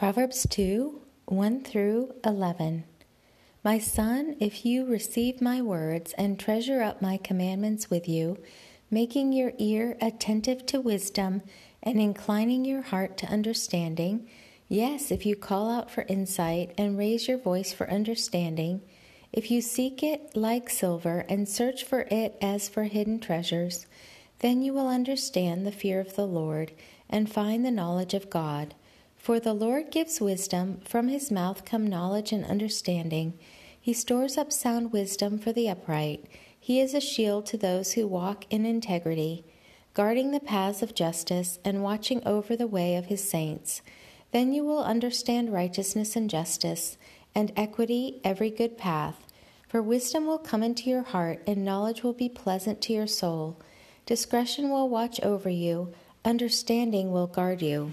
Proverbs 2 1 through 11. My son, if you receive my words and treasure up my commandments with you, making your ear attentive to wisdom and inclining your heart to understanding, yes, if you call out for insight and raise your voice for understanding, if you seek it like silver and search for it as for hidden treasures, then you will understand the fear of the Lord and find the knowledge of God. For the Lord gives wisdom, from his mouth come knowledge and understanding. He stores up sound wisdom for the upright. He is a shield to those who walk in integrity, guarding the paths of justice and watching over the way of his saints. Then you will understand righteousness and justice, and equity, every good path. For wisdom will come into your heart, and knowledge will be pleasant to your soul. Discretion will watch over you, understanding will guard you.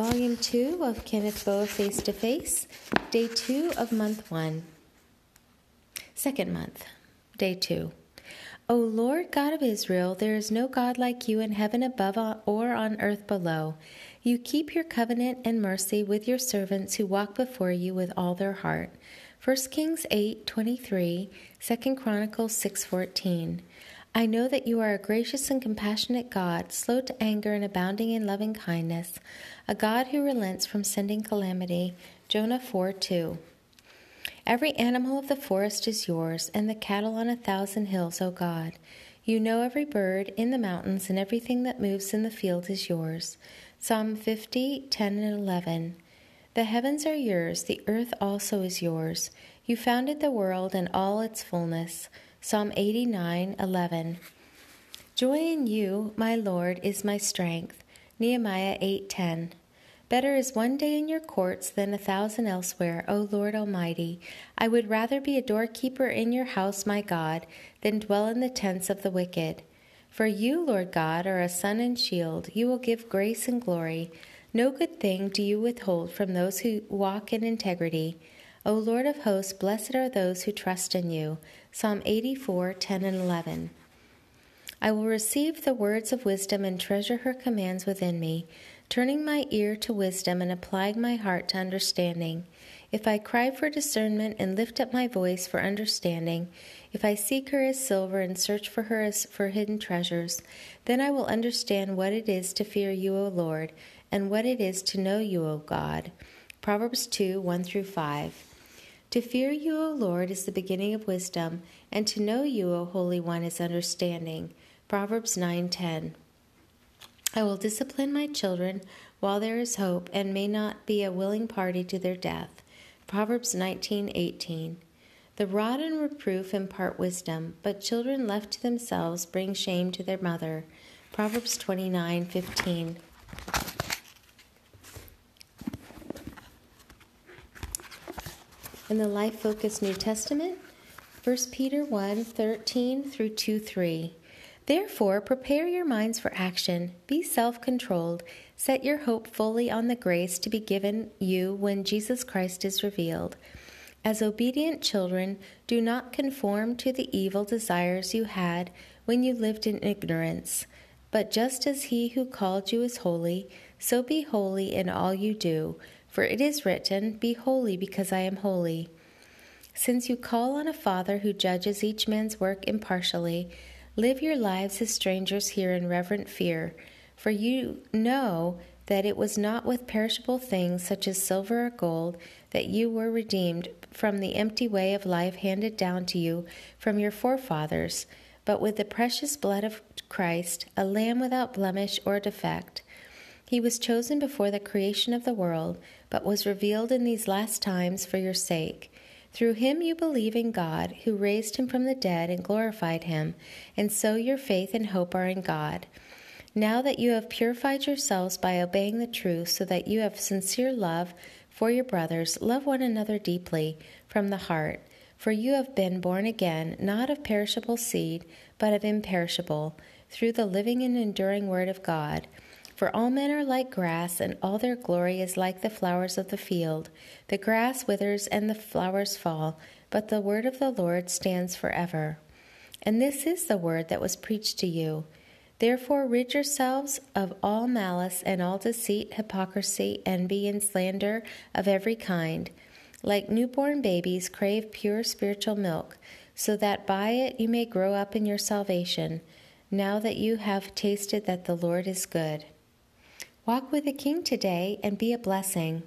Volume 2 of Kenneth Boa Face to Face, Day 2 of Month 1. Second month, Day 2. O Lord God of Israel, there is no God like you in heaven above or on earth below. You keep your covenant and mercy with your servants who walk before you with all their heart. 1 Kings 8 23, 2 Chronicles 6 14. I know that you are a gracious and compassionate God, slow to anger and abounding in loving kindness, a God who relents from sending calamity. Jonah 4 2. Every animal of the forest is yours, and the cattle on a thousand hills, O God. You know every bird in the mountains, and everything that moves in the field is yours. Psalm 50 10 and 11. The heavens are yours, the earth also is yours. You founded the world and all its fullness. Psalm 89:11. Joy in you, my Lord, is my strength. Nehemiah 8:10. Better is one day in your courts than a thousand elsewhere, O Lord Almighty. I would rather be a doorkeeper in your house, my God, than dwell in the tents of the wicked. For you, Lord God, are a sun and shield. You will give grace and glory. No good thing do you withhold from those who walk in integrity. O Lord of hosts, blessed are those who trust in you. Psalm 84 10 and 11. I will receive the words of wisdom and treasure her commands within me, turning my ear to wisdom and applying my heart to understanding. If I cry for discernment and lift up my voice for understanding, if I seek her as silver and search for her as for hidden treasures, then I will understand what it is to fear you, O Lord, and what it is to know you, O God. Proverbs 2 1 through 5. To fear you, O Lord, is the beginning of wisdom, and to know you, O Holy One, is understanding. Proverbs 9:10. I will discipline my children while there is hope, and may not be a willing party to their death. Proverbs 19:18. The rod and reproof impart wisdom, but children left to themselves bring shame to their mother. Proverbs 29:15. In the Life Focus New Testament, 1 Peter 1 13 through 2 3. Therefore, prepare your minds for action, be self controlled, set your hope fully on the grace to be given you when Jesus Christ is revealed. As obedient children, do not conform to the evil desires you had when you lived in ignorance. But just as he who called you is holy, so be holy in all you do. For it is written, Be holy because I am holy. Since you call on a Father who judges each man's work impartially, live your lives as strangers here in reverent fear. For you know that it was not with perishable things such as silver or gold that you were redeemed from the empty way of life handed down to you from your forefathers, but with the precious blood of Christ, a lamb without blemish or defect. He was chosen before the creation of the world, but was revealed in these last times for your sake. Through him you believe in God, who raised him from the dead and glorified him, and so your faith and hope are in God. Now that you have purified yourselves by obeying the truth, so that you have sincere love for your brothers, love one another deeply from the heart. For you have been born again, not of perishable seed, but of imperishable, through the living and enduring Word of God. For all men are like grass, and all their glory is like the flowers of the field. The grass withers and the flowers fall, but the word of the Lord stands forever. And this is the word that was preached to you. Therefore, rid yourselves of all malice and all deceit, hypocrisy, envy, and slander of every kind. Like newborn babies, crave pure spiritual milk, so that by it you may grow up in your salvation, now that you have tasted that the Lord is good. Walk with the King today and be a blessing.